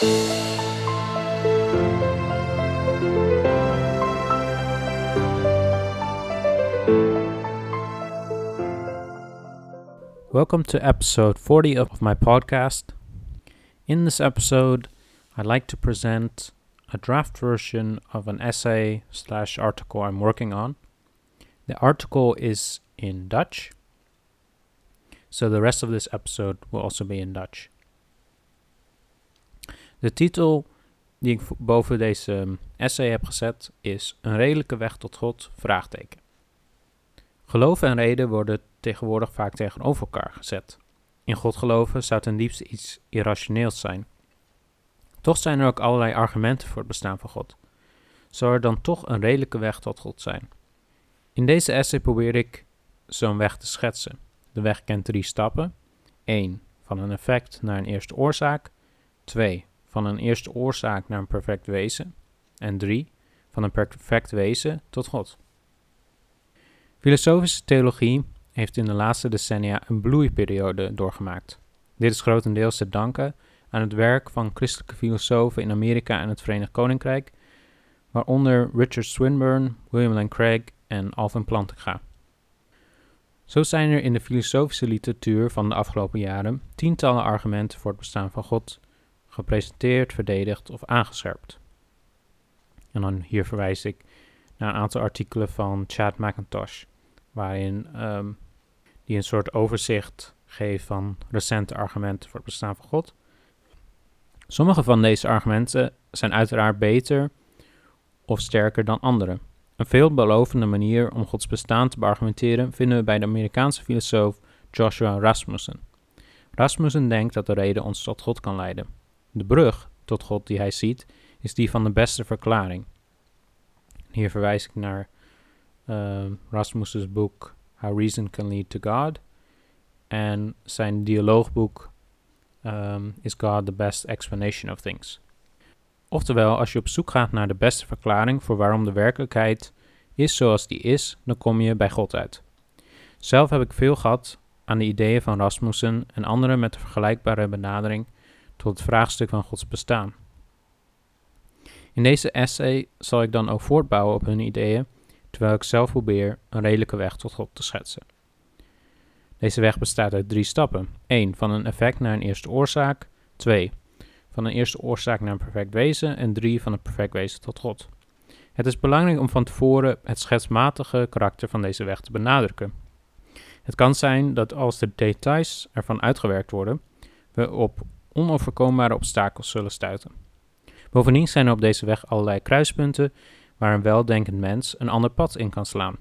Welcome to episode 40 of my podcast. In this episode, I'd like to present a draft version of an essay slash article I'm working on. The article is in Dutch, so the rest of this episode will also be in Dutch. De titel die ik boven deze um, essay heb gezet is Een redelijke weg tot God? Vraagteken. Geloof en reden worden tegenwoordig vaak tegenover elkaar gezet. In God geloven zou ten diepste iets irrationeels zijn. Toch zijn er ook allerlei argumenten voor het bestaan van God. Zou er dan toch een redelijke weg tot God zijn? In deze essay probeer ik zo'n weg te schetsen. De weg kent drie stappen. 1. Van een effect naar een eerste oorzaak. 2. Van een eerste oorzaak naar een perfect wezen. En 3. Van een perfect wezen tot God. Filosofische theologie heeft in de laatste decennia een bloeiperiode doorgemaakt. Dit is grotendeels te danken aan het werk van christelijke filosofen in Amerika en het Verenigd Koninkrijk, waaronder Richard Swinburne, William Lane Craig en Alvin Plantinga. Zo zijn er in de filosofische literatuur van de afgelopen jaren tientallen argumenten voor het bestaan van God gepresenteerd, verdedigd of aangescherpt. En dan hier verwijs ik naar een aantal artikelen van Chad McIntosh, waarin um, die een soort overzicht geeft van recente argumenten voor het bestaan van God. Sommige van deze argumenten zijn uiteraard beter of sterker dan andere. Een veelbelovende manier om Gods bestaan te beargumenteren vinden we bij de Amerikaanse filosoof Joshua Rasmussen. Rasmussen denkt dat de reden ons tot God kan leiden. De brug tot God die hij ziet is die van de beste verklaring. Hier verwijs ik naar uh, Rasmussen's boek How Reason Can Lead to God en zijn dialoogboek um, Is God the Best Explanation of Things? Oftewel, als je op zoek gaat naar de beste verklaring voor waarom de werkelijkheid is zoals die is, dan kom je bij God uit. Zelf heb ik veel gehad aan de ideeën van Rasmussen en anderen met een vergelijkbare benadering tot het vraagstuk van Gods bestaan. In deze essay zal ik dan ook voortbouwen op hun ideeën, terwijl ik zelf probeer een redelijke weg tot God te schetsen. Deze weg bestaat uit drie stappen. 1. Van een effect naar een eerste oorzaak. 2. Van een eerste oorzaak naar een perfect wezen. En 3. Van een perfect wezen tot God. Het is belangrijk om van tevoren het schetsmatige karakter van deze weg te benadrukken. Het kan zijn dat als de details ervan uitgewerkt worden, we op onoverkombare obstakels zullen stuiten. Bovendien zijn er op deze weg allerlei kruispunten waar een weldenkend mens een ander pad in kan slaan.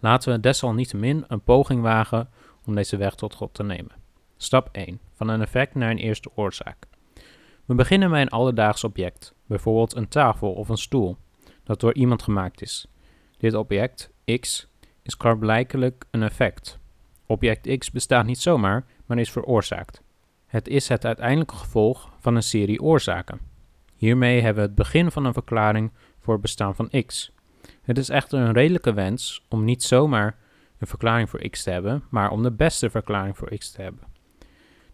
Laten we desalniettemin een poging wagen om deze weg tot God te nemen. Stap 1. Van een effect naar een eerste oorzaak. We beginnen bij een alledaags object, bijvoorbeeld een tafel of een stoel, dat door iemand gemaakt is. Dit object, x, is klaarblijkelijk een effect. Object x bestaat niet zomaar, maar is veroorzaakt. Het is het uiteindelijke gevolg van een serie oorzaken. Hiermee hebben we het begin van een verklaring voor het bestaan van x. Het is echter een redelijke wens om niet zomaar een verklaring voor x te hebben, maar om de beste verklaring voor x te hebben.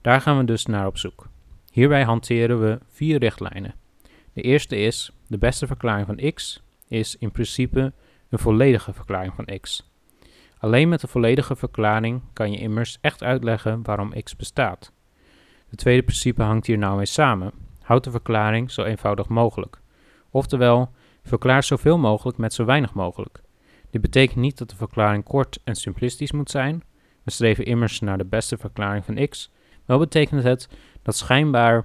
Daar gaan we dus naar op zoek. Hierbij hanteren we vier richtlijnen. De eerste is: de beste verklaring van x is in principe een volledige verklaring van x. Alleen met een volledige verklaring kan je immers echt uitleggen waarom x bestaat. Het tweede principe hangt hier nou mee samen. Houd de verklaring zo eenvoudig mogelijk. Oftewel, verklaar zoveel mogelijk met zo weinig mogelijk. Dit betekent niet dat de verklaring kort en simplistisch moet zijn. We streven immers naar de beste verklaring van x. Wel betekent het dat schijnbaar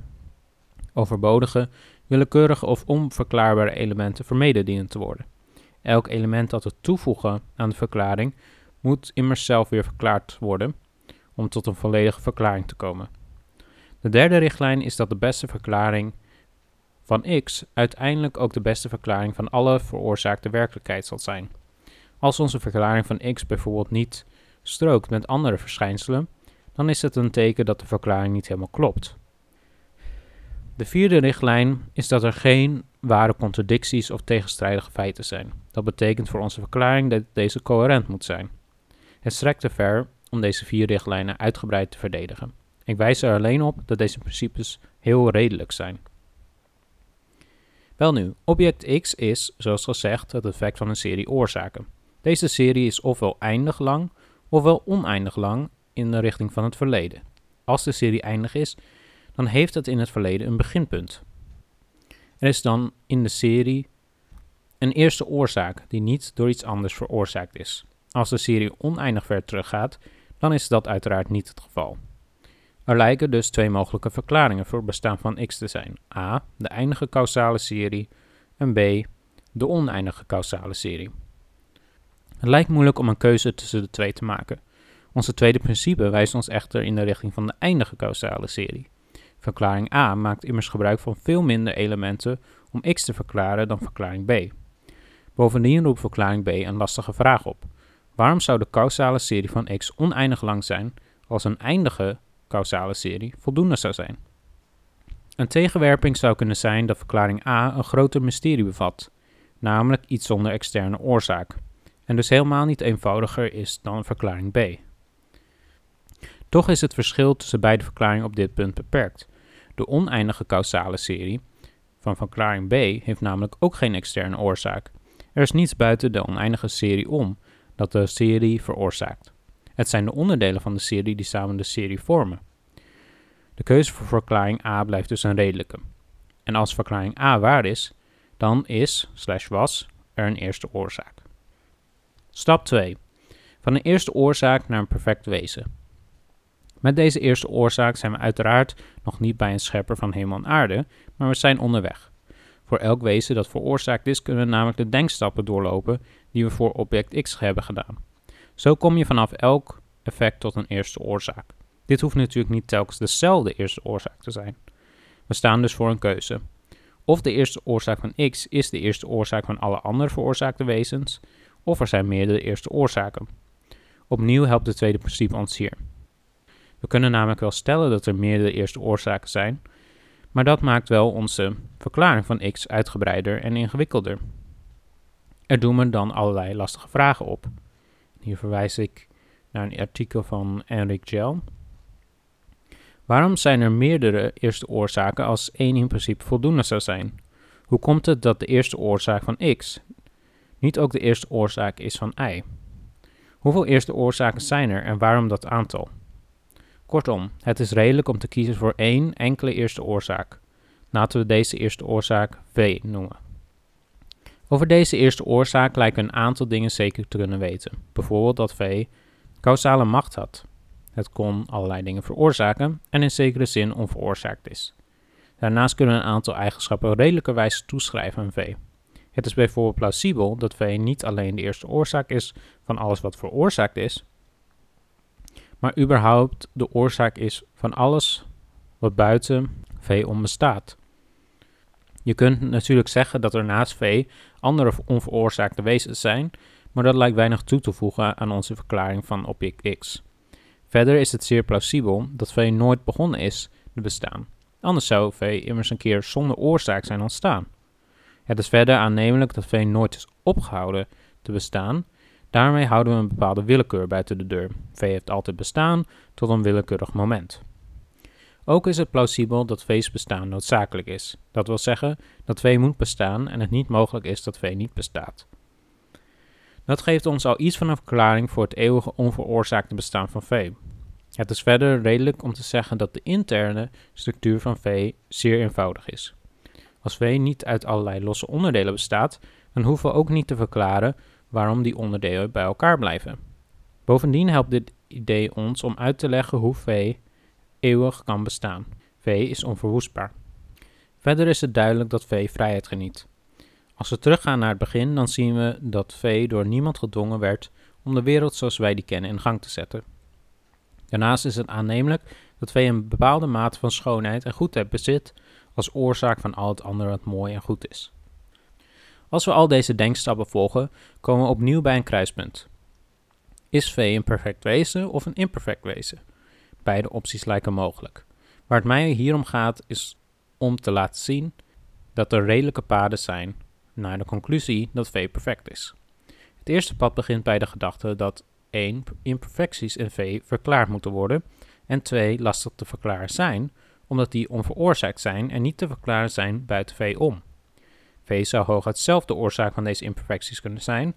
overbodige, willekeurige of onverklaarbare elementen vermeden dienen te worden. Elk element dat we toevoegen aan de verklaring moet immers zelf weer verklaard worden om tot een volledige verklaring te komen. De derde richtlijn is dat de beste verklaring van x uiteindelijk ook de beste verklaring van alle veroorzaakte werkelijkheid zal zijn. Als onze verklaring van x bijvoorbeeld niet strookt met andere verschijnselen, dan is het een teken dat de verklaring niet helemaal klopt. De vierde richtlijn is dat er geen ware contradicties of tegenstrijdige feiten zijn. Dat betekent voor onze verklaring dat deze coherent moet zijn. Het strekt te ver om deze vier richtlijnen uitgebreid te verdedigen. Ik wijs er alleen op dat deze principes heel redelijk zijn. Welnu, object X is, zoals gezegd, het effect van een serie oorzaken. Deze serie is ofwel eindig lang, ofwel oneindig lang in de richting van het verleden. Als de serie eindig is, dan heeft het in het verleden een beginpunt. Er is dan in de serie een eerste oorzaak die niet door iets anders veroorzaakt is. Als de serie oneindig ver teruggaat, dan is dat uiteraard niet het geval. Er lijken dus twee mogelijke verklaringen voor het bestaan van x te zijn. A. De eindige causale serie en B. De oneindige causale serie. Het lijkt moeilijk om een keuze tussen de twee te maken. Onze tweede principe wijst ons echter in de richting van de eindige causale serie. Verklaring A maakt immers gebruik van veel minder elementen om x te verklaren dan verklaring B. Bovendien roept verklaring B een lastige vraag op. Waarom zou de causale serie van x oneindig lang zijn als een eindige causale serie voldoende zou zijn? Een tegenwerping zou kunnen zijn dat verklaring A een groter mysterie bevat, namelijk iets zonder externe oorzaak, en dus helemaal niet eenvoudiger is dan verklaring B. Toch is het verschil tussen beide verklaringen op dit punt beperkt. De oneindige causale serie van verklaring B heeft namelijk ook geen externe oorzaak. Er is niets buiten de oneindige serie om dat de serie veroorzaakt. Het zijn de onderdelen van de serie die samen de serie vormen. De keuze voor verklaring A blijft dus een redelijke. En als verklaring A waar is, dan is, slash was, er een eerste oorzaak. Stap 2. Van een eerste oorzaak naar een perfect wezen. Met deze eerste oorzaak zijn we uiteraard nog niet bij een schepper van hemel en aarde, maar we zijn onderweg. Voor elk wezen dat veroorzaakt is, kunnen we namelijk de denkstappen doorlopen die we voor object X hebben gedaan. Zo kom je vanaf elk effect tot een eerste oorzaak. Dit hoeft natuurlijk niet telkens dezelfde eerste oorzaak te zijn. We staan dus voor een keuze. Of de eerste oorzaak van x is de eerste oorzaak van alle andere veroorzaakte wezens, of er zijn meerdere eerste oorzaken. Opnieuw helpt het tweede principe ons hier. We kunnen namelijk wel stellen dat er meerdere eerste oorzaken zijn, maar dat maakt wel onze verklaring van x uitgebreider en ingewikkelder. Er doen me dan allerlei lastige vragen op. Hier verwijs ik naar een artikel van Enrik Gel. Waarom zijn er meerdere eerste oorzaken als één in principe voldoende zou zijn? Hoe komt het dat de eerste oorzaak van x niet ook de eerste oorzaak is van y? Hoeveel eerste oorzaken zijn er en waarom dat aantal? Kortom, het is redelijk om te kiezen voor één enkele eerste oorzaak. Laten we deze eerste oorzaak V noemen. Over deze eerste oorzaak lijken een aantal dingen zeker te kunnen weten. Bijvoorbeeld dat V causale macht had. Het kon allerlei dingen veroorzaken en in zekere zin onveroorzaakt is. Daarnaast kunnen een aantal eigenschappen redelijkerwijs toeschrijven aan V. Het is bijvoorbeeld plausibel dat V niet alleen de eerste oorzaak is van alles wat veroorzaakt is, maar überhaupt de oorzaak is van alles wat buiten V om bestaat. Je kunt natuurlijk zeggen dat er naast V andere onveroorzaakte wezens zijn, maar dat lijkt weinig toe te voegen aan onze verklaring van object X. Verder is het zeer plausibel dat V nooit begonnen is te bestaan. Anders zou V immers een keer zonder oorzaak zijn ontstaan. Het is verder aannemelijk dat V nooit is opgehouden te bestaan, Daarmee houden we een bepaalde willekeur buiten de deur. V heeft altijd bestaan tot een willekeurig moment. Ook is het plausibel dat V's bestaan noodzakelijk is. Dat wil zeggen dat V moet bestaan en het niet mogelijk is dat V niet bestaat. Dat geeft ons al iets van een verklaring voor het eeuwige onveroorzaakte bestaan van V. Het is verder redelijk om te zeggen dat de interne structuur van V zeer eenvoudig is. Als V niet uit allerlei losse onderdelen bestaat, dan hoeven we ook niet te verklaren waarom die onderdelen bij elkaar blijven. Bovendien helpt dit idee ons om uit te leggen hoe V eeuwig kan bestaan. V is onverwoestbaar. Verder is het duidelijk dat V vrijheid geniet. Als we teruggaan naar het begin, dan zien we dat V door niemand gedwongen werd om de wereld zoals wij die kennen in gang te zetten. Daarnaast is het aannemelijk dat V een bepaalde mate van schoonheid en goedheid bezit als oorzaak van al het andere wat mooi en goed is. Als we al deze denkstappen volgen, komen we opnieuw bij een kruispunt. Is V een perfect wezen of een imperfect wezen? Beide opties lijken mogelijk. Waar het mij hier om gaat is om te laten zien dat er redelijke paden zijn naar de conclusie dat V perfect is. Het eerste pad begint bij de gedachte dat 1. imperfecties in V verklaard moeten worden En twee, lastig te verklaren zijn, omdat die onveroorzaakt zijn en niet te verklaren zijn buiten V om. V zou hooguit zelf de oorzaak van deze imperfecties kunnen zijn,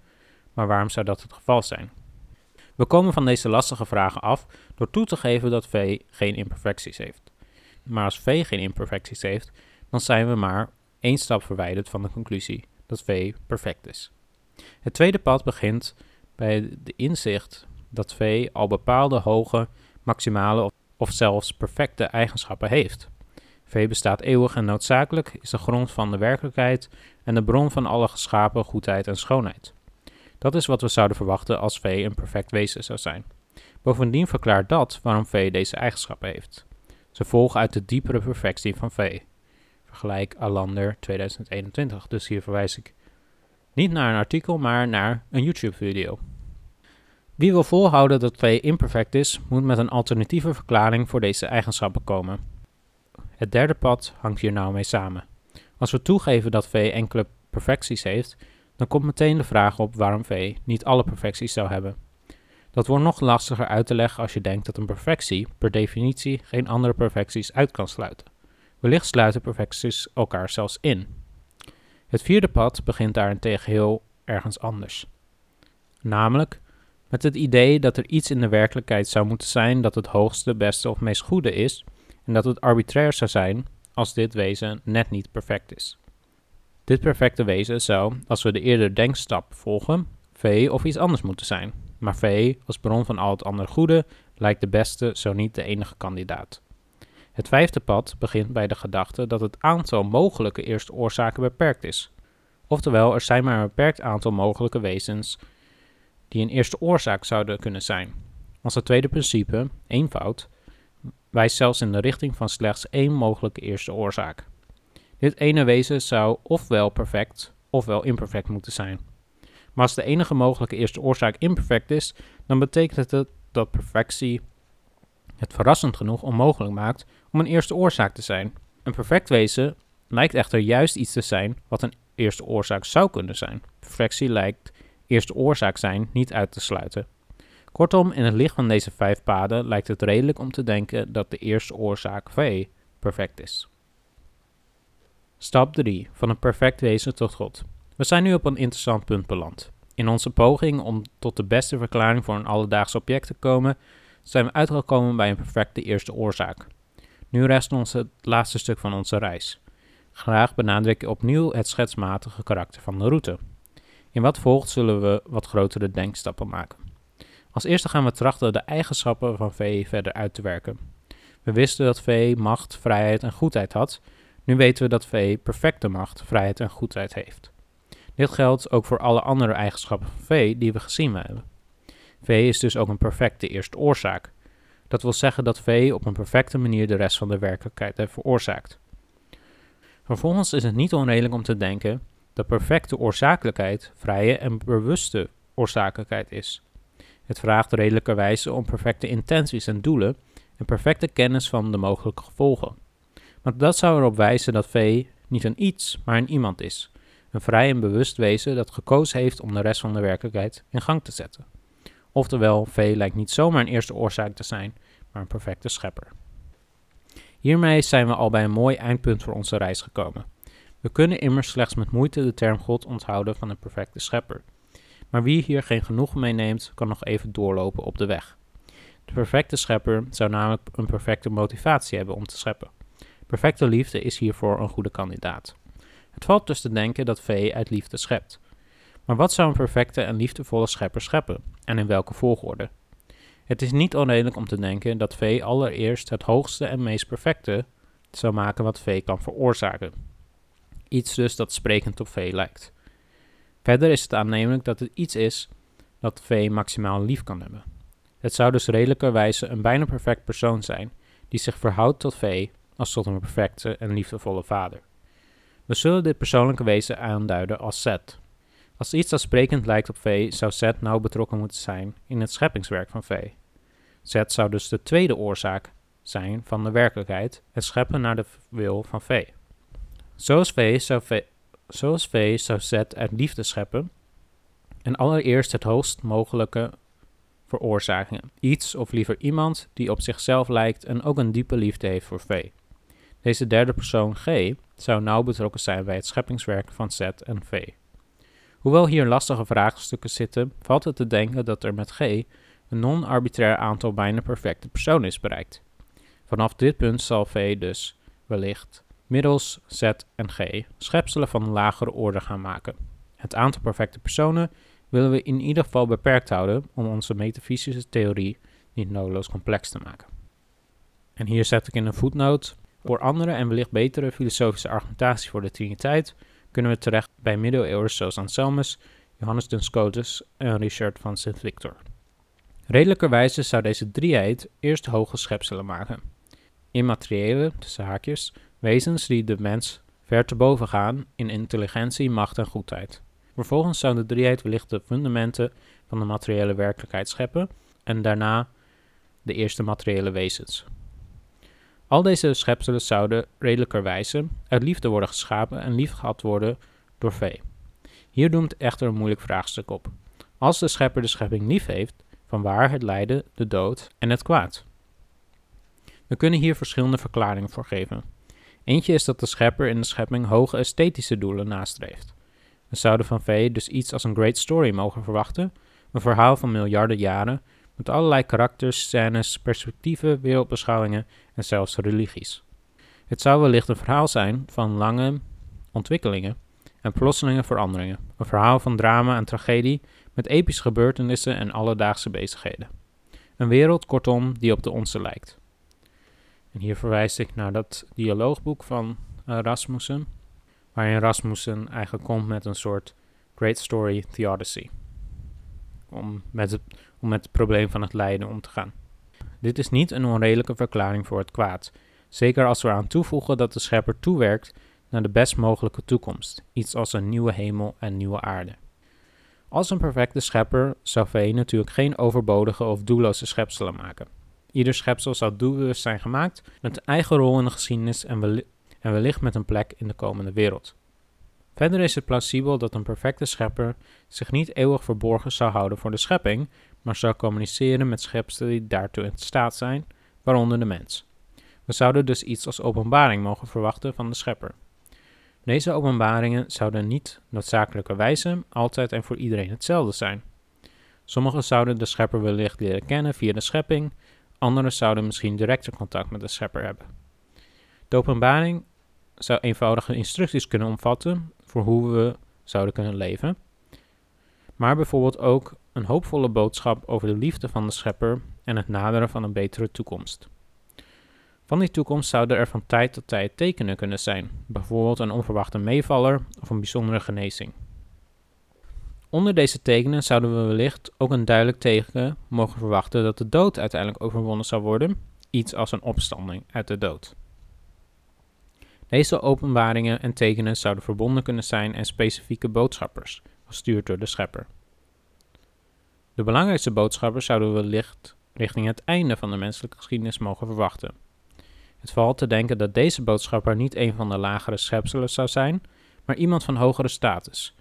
maar waarom zou dat het geval zijn? We komen van deze lastige vragen af door toe te geven dat V geen imperfecties heeft. Maar als V geen imperfecties heeft, dan zijn we maar één stap verwijderd van de conclusie dat V perfect is. Het tweede pad begint bij de inzicht dat V al bepaalde hoge, maximale of zelfs perfecte eigenschappen heeft. V bestaat eeuwig en noodzakelijk, is de grond van de werkelijkheid en de bron van alle geschapen goedheid en schoonheid. Dat is wat we zouden verwachten als V een perfect wezen zou zijn. Bovendien verklaart dat waarom V deze eigenschappen heeft. Ze volgen uit de diepere perfectie van V. Vergelijk Alander 2021. Dus hier verwijs ik niet naar een artikel, maar naar een YouTube-video. Wie wil volhouden dat V imperfect is, moet met een alternatieve verklaring voor deze eigenschappen komen. Het derde pad hangt hier nou mee samen. Als we toegeven dat V enkele perfecties heeft, dan komt meteen de vraag op waarom V niet alle perfecties zou hebben. Dat wordt nog lastiger uit te leggen als je denkt dat een perfectie per definitie geen andere perfecties uit kan sluiten. Wellicht sluiten perfecties elkaar zelfs in. Het vierde pad begint daarentegen heel ergens anders. Namelijk met het idee dat er iets in de werkelijkheid zou moeten zijn dat het hoogste, beste of meest goede is, en dat het arbitrair zou zijn als dit wezen net niet perfect is. Dit perfecte wezen zou, als we de eerder denkstap volgen, V of iets anders moeten zijn. Maar V, als bron van al het andere goede, lijkt de beste, zo niet de enige kandidaat. Het vijfde pad begint bij de gedachte dat het aantal mogelijke eerste oorzaken beperkt is. Oftewel, er zijn maar een beperkt aantal mogelijke wezens die een eerste oorzaak zouden kunnen zijn. Als het tweede principe, eenvoud, wijst zelfs in de richting van slechts één mogelijke eerste oorzaak. Dit ene wezen zou ofwel perfect ofwel imperfect moeten zijn. Maar als de enige mogelijke eerste oorzaak imperfect is, dan betekent het dat perfectie het verrassend genoeg onmogelijk maakt om een eerste oorzaak te zijn. Een perfect wezen lijkt echter juist iets te zijn wat een eerste oorzaak zou kunnen zijn. Perfectie lijkt eerste oorzaak zijn niet uit te sluiten. Kortom, in het licht van deze vijf paden lijkt het redelijk om te denken dat de eerste oorzaak V perfect is. Stap 3. Van een perfect wezen tot God. We zijn nu op een interessant punt beland. In onze poging om tot de beste verklaring voor een alledaags object te komen, zijn we uitgekomen bij een perfecte eerste oorzaak. Nu rest ons het laatste stuk van onze reis. Graag benadruk ik opnieuw het schetsmatige karakter van de route. In wat volgt zullen we wat grotere denkstappen maken. Als eerste gaan we trachten de eigenschappen van V verder uit te werken. We wisten dat V macht, vrijheid en goedheid had. Nu weten we dat V perfecte macht, vrijheid en goedheid heeft. Dit geldt ook voor alle andere eigenschappen van V die we gezien hebben. V is dus ook een perfecte eerste oorzaak. Dat wil zeggen dat V op een perfecte manier de rest van de werkelijkheid heeft veroorzaakt. Vervolgens is het niet onredelijk om te denken dat perfecte oorzakelijkheid vrije en bewuste oorzakelijkheid is. Het vraagt redelijkerwijze om perfecte intenties en doelen en perfecte kennis van de mogelijke gevolgen. Want dat zou erop wijzen dat V niet een iets, maar een iemand is. Een vrij en bewust wezen dat gekozen heeft om de rest van de werkelijkheid in gang te zetten. Oftewel, V lijkt niet zomaar een eerste oorzaak te zijn, maar een perfecte schepper. Hiermee zijn we al bij een mooi eindpunt voor onze reis gekomen. We kunnen immers slechts met moeite de term God onthouden van een perfecte schepper. Maar wie hier geen genoegen mee neemt, kan nog even doorlopen op de weg. De perfecte schepper zou namelijk een perfecte motivatie hebben om te scheppen. Perfecte liefde is hiervoor een goede kandidaat. Het valt dus te denken dat V uit liefde schept. Maar wat zou een perfecte en liefdevolle schepper scheppen, en in welke volgorde? Het is niet onredelijk om te denken dat V allereerst het hoogste en meest perfecte zou maken wat V kan veroorzaken. Iets dus dat sprekend op V lijkt. Verder is het aannemelijk dat het iets is dat V maximaal lief kan hebben. Het zou dus redelijkerwijze een bijna perfect persoon zijn die zich verhoudt tot V als tot een perfecte en liefdevolle vader. We zullen dit persoonlijke wezen aanduiden als Zet. Als iets dat sprekend lijkt op V, zou Zet nauw betrokken moeten zijn in het scheppingswerk van V. Zet zou dus de tweede oorzaak zijn van de werkelijkheid en scheppen naar de wil van V. Zoals V zou, v, zoals v zou Z uit liefde scheppen en allereerst het hoogst mogelijke veroorzakingen. Iets of liever iemand die op zichzelf lijkt en ook een diepe liefde heeft voor vee. Deze derde persoon G zou nauw betrokken zijn bij het scheppingswerk van Zet en V. Hoewel hier lastige vraagstukken zitten, valt het te denken dat er met G een non-arbitrair aantal bijna perfecte personen is bereikt. Vanaf dit punt zal V dus wellicht middels Z en G schepselen van een lagere orde gaan maken. Het aantal perfecte personen willen we in ieder geval beperkt houden om onze metafysische theorie niet nodeloos complex te maken. En hier zet ik in een voetnoot. Voor andere en wellicht betere filosofische argumentatie voor de Triniteit kunnen we terecht bij middeleeuwers zoals Anselmus, Johannes de Scotus en Richard van St. Victor. Redelijkerwijze zou deze drieheid eerst hoge schepselen maken. Immateriële, tussen haakjes, wezens die de mens ver te boven gaan in intelligentie, macht en goedheid. Vervolgens zou de drieheid wellicht de fundamenten van de materiële werkelijkheid scheppen en daarna de eerste materiële wezens. Al deze schepselen zouden redelijkerwijze uit liefde worden geschapen en liefgehad worden door vee. Hier doemt echter een moeilijk vraagstuk op. Als de schepper de schepping lief heeft, van waar het lijden, de dood en het kwaad? We kunnen hier verschillende verklaringen voor geven. Eentje is dat de schepper in de schepping hoge esthetische doelen nastreeft. We zouden van V dus iets als een great story mogen verwachten, een verhaal van miljarden jaren, met allerlei karakters, scènes, perspectieven, wereldbeschouwingen en zelfs religies. Het zou wellicht een verhaal zijn van lange ontwikkelingen en plotselinge veranderingen, een verhaal van drama en tragedie met epische gebeurtenissen en alledaagse bezigheden. Een wereld, kortom, die op de onze lijkt. En hier verwijs ik naar dat dialoogboek van uh, Rasmussen, waarin Rasmussen eigenlijk komt met een soort Great Story Theodicy. Om met, het, om met het probleem van het lijden om te gaan. Dit is niet een onredelijke verklaring voor het kwaad, zeker als we eraan toevoegen dat de schepper toewerkt naar de best mogelijke toekomst, iets als een nieuwe hemel en nieuwe aarde. Als een perfecte schepper zou V natuurlijk geen overbodige of doelloze schepselen maken. Ieder schepsel zou doelbewust zijn gemaakt met een eigen rol in de geschiedenis en, en wellicht met een plek in de komende wereld. Verder is het plausibel dat een perfecte schepper zich niet eeuwig verborgen zou houden voor de schepping, maar zou communiceren met schepselen die daartoe in staat zijn, waaronder de mens. We zouden dus iets als openbaring mogen verwachten van de schepper. Deze openbaringen zouden niet noodzakelijkerwijze altijd en voor iedereen hetzelfde zijn. Sommigen zouden de schepper wellicht leren kennen via de schepping, anderen zouden misschien directer contact met de schepper hebben. De openbaring zou eenvoudige instructies kunnen omvatten voor hoe we zouden kunnen leven, maar bijvoorbeeld ook een hoopvolle boodschap over de liefde van de schepper en het naderen van een betere toekomst. Van die toekomst zouden er van tijd tot tijd tekenen kunnen zijn, bijvoorbeeld een onverwachte meevaller of een bijzondere genezing. Onder deze tekenen zouden we wellicht ook een duidelijk teken mogen verwachten dat de dood uiteindelijk overwonnen zou worden, iets als een opstanding uit de dood. Deze openbaringen en tekenen zouden verbonden kunnen zijn aan specifieke boodschappers, gestuurd door de schepper. De belangrijkste boodschappers zouden we wellicht richting het einde van de menselijke geschiedenis mogen verwachten. Het valt te denken dat deze boodschapper niet een van de lagere schepselen zou zijn, maar iemand van hogere status,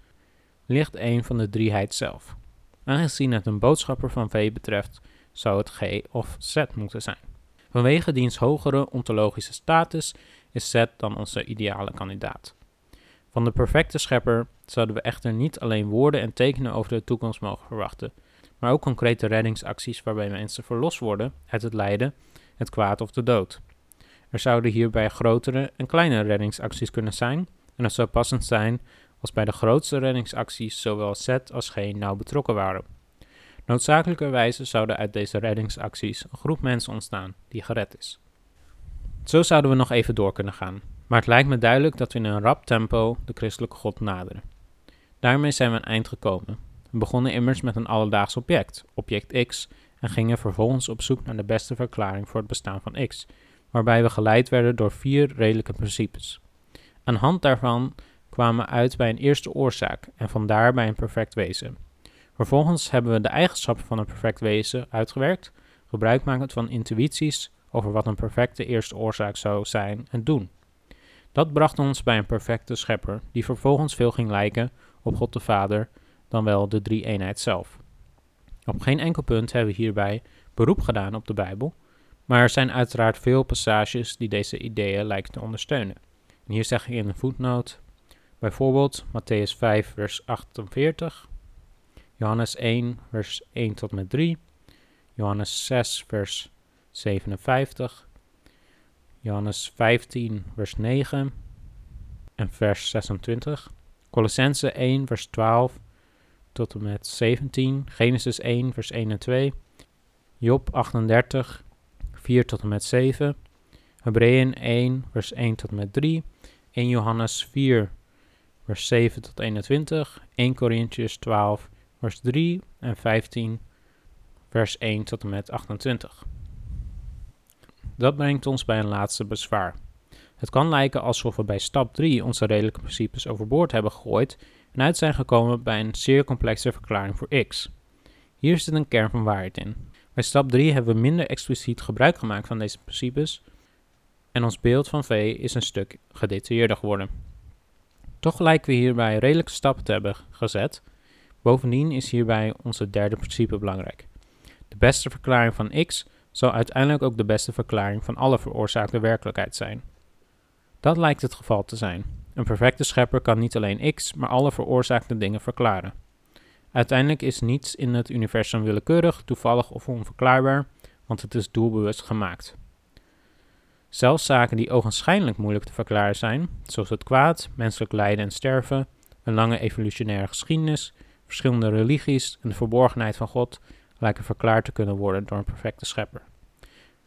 ligt een van de drieheid zelf. Aangezien het een boodschapper van V betreft, zou het G of Z moeten zijn. Vanwege diens hogere ontologische status is Z dan onze ideale kandidaat. Van de perfecte schepper zouden we echter niet alleen woorden en tekenen over de toekomst mogen verwachten, maar ook concrete reddingsacties waarbij mensen verlost worden uit het lijden, het kwaad of de dood. Er zouden hierbij grotere en kleinere reddingsacties kunnen zijn en het zou passend zijn als bij de grootste reddingsacties zowel Z als G nauw betrokken waren. Noodzakelijkerwijze zouden uit deze reddingsacties een groep mensen ontstaan die gered is. Zo zouden we nog even door kunnen gaan, maar het lijkt me duidelijk dat we in een rap tempo de christelijke God naderen. Daarmee zijn we aan eind gekomen. We begonnen immers met een alledaags object, object X, en gingen vervolgens op zoek naar de beste verklaring voor het bestaan van X, waarbij we geleid werden door vier redelijke principes. Aan hand daarvan kwamen we uit bij een eerste oorzaak en vandaar bij een perfect wezen. Vervolgens hebben we de eigenschappen van een perfect wezen uitgewerkt, gebruikmakend van intuïties over wat een perfecte eerste oorzaak zou zijn en doen. Dat bracht ons bij een perfecte schepper, die vervolgens veel ging lijken op God de Vader dan wel de drie-eenheid zelf. Op geen enkel punt hebben we hierbij beroep gedaan op de Bijbel, maar er zijn uiteraard veel passages die deze ideeën lijken te ondersteunen. En hier zeg ik in een voetnoot bijvoorbeeld Matthäus 5, vers 48, Johannes 1, vers 1 tot met 3, Johannes 6, vers 57, Johannes 15, vers 9 en vers 26, Colossense 1, vers 12 tot en met 17, Genesis 1, vers 1 en 2, Job 38, 4 tot en met 7, Hebreeën 1, vers 1 tot en met 3, 1 Johannes 4, vers 7 tot 21, 1 Corinthians 12, vers 3 en 15, vers 1 tot en met 28. Dat brengt ons bij een laatste bezwaar. Het kan lijken alsof we bij stap 3 onze redelijke principes overboord hebben gegooid en uit zijn gekomen bij een zeer complexe verklaring voor x. Hier zit een kern van waarheid in. Bij stap 3 hebben we minder expliciet gebruik gemaakt van deze principes en ons beeld van V is een stuk gedetailleerder geworden. Toch lijken we hierbij redelijke stappen te hebben gezet. Bovendien is hierbij onze derde principe belangrijk. De beste verklaring van x zal uiteindelijk ook de beste verklaring van alle veroorzaakte werkelijkheid zijn. Dat lijkt het geval te zijn. Een perfecte schepper kan niet alleen x, maar alle veroorzaakte dingen verklaren. Uiteindelijk is niets in het universum willekeurig, toevallig of onverklaarbaar, want het is doelbewust gemaakt. Zelfs zaken die ogenschijnlijk moeilijk te verklaren zijn, zoals het kwaad, menselijk lijden en sterven, een lange evolutionaire geschiedenis, verschillende religies en de verborgenheid van God, lijken verklaard te kunnen worden door een perfecte schepper.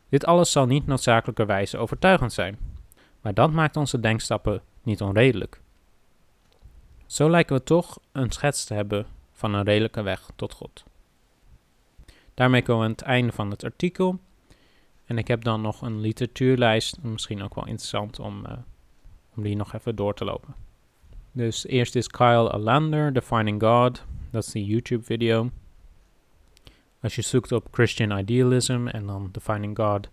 Dit alles zal niet noodzakelijkerwijze overtuigend zijn, maar dat maakt onze denkstappen niet onredelijk. Zo lijken we toch een schets te hebben van een redelijke weg tot God. Daarmee komen we aan het einde van het artikel. En ik heb dan nog een literatuurlijst, misschien ook wel interessant om, uh, om die nog even door te lopen. Dus eerst is Kyle Alander, Defining God. Dat is die YouTube video. Als je zoekt op Christian Idealism en dan Defining God,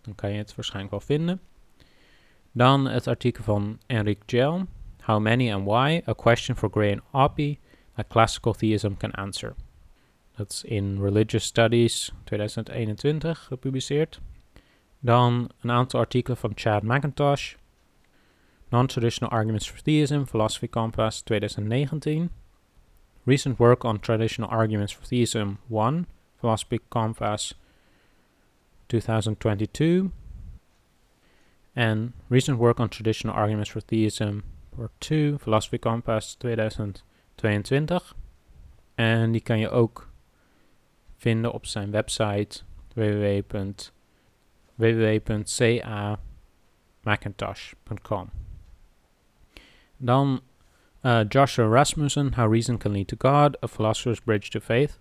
dan kan je het waarschijnlijk wel vinden. Dan het artikel van Enric Gel, How Many and Why, A Question for Gray and Oppie, That Classical Theism Can Answer. Dat is in Religious Studies 2021 gepubliceerd. Dan een aantal artikelen van Chad McIntosh, Non-Traditional Arguments for Theism, Philosophy Compass 2019. Recent Work on Traditional Arguments for Theism 1, Philosophy Compass 2022. And recent work on traditional arguments for theism, part 2, Philosophy Compass 2022. En die kan je ook vinden op zijn website www.ca.macintosh.com. Dan uh, Joshua Rasmussen, How Reason Can Lead to God, A Philosopher's Bridge to Faith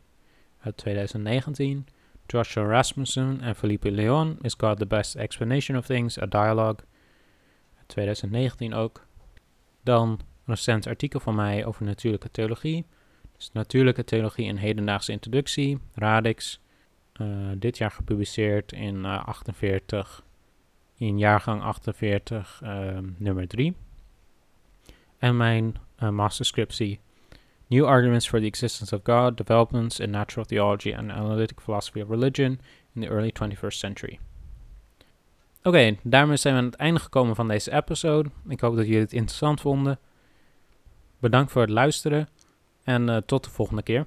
uit 2019. Joshua Rasmussen en Felipe Leon, Is God the Best Explanation of Things, A Dialogue, 2019 ook. Dan een recent artikel van mij over natuurlijke theologie. Dus natuurlijke theologie en hedendaagse introductie, Radix. Uh, dit jaar gepubliceerd in uh, 48, in jaargang 48, uh, nummer 3. En mijn uh, masterscriptie New Arguments for the Existence of God, Developments in Natural Theology and Analytic Philosophy of Religion in the Early 21st Century. Oké, daarmee zijn we aan het einde gekomen van deze episode. Ik hoop dat jullie het interessant vonden. Bedankt voor het luisteren en uh, tot de volgende keer.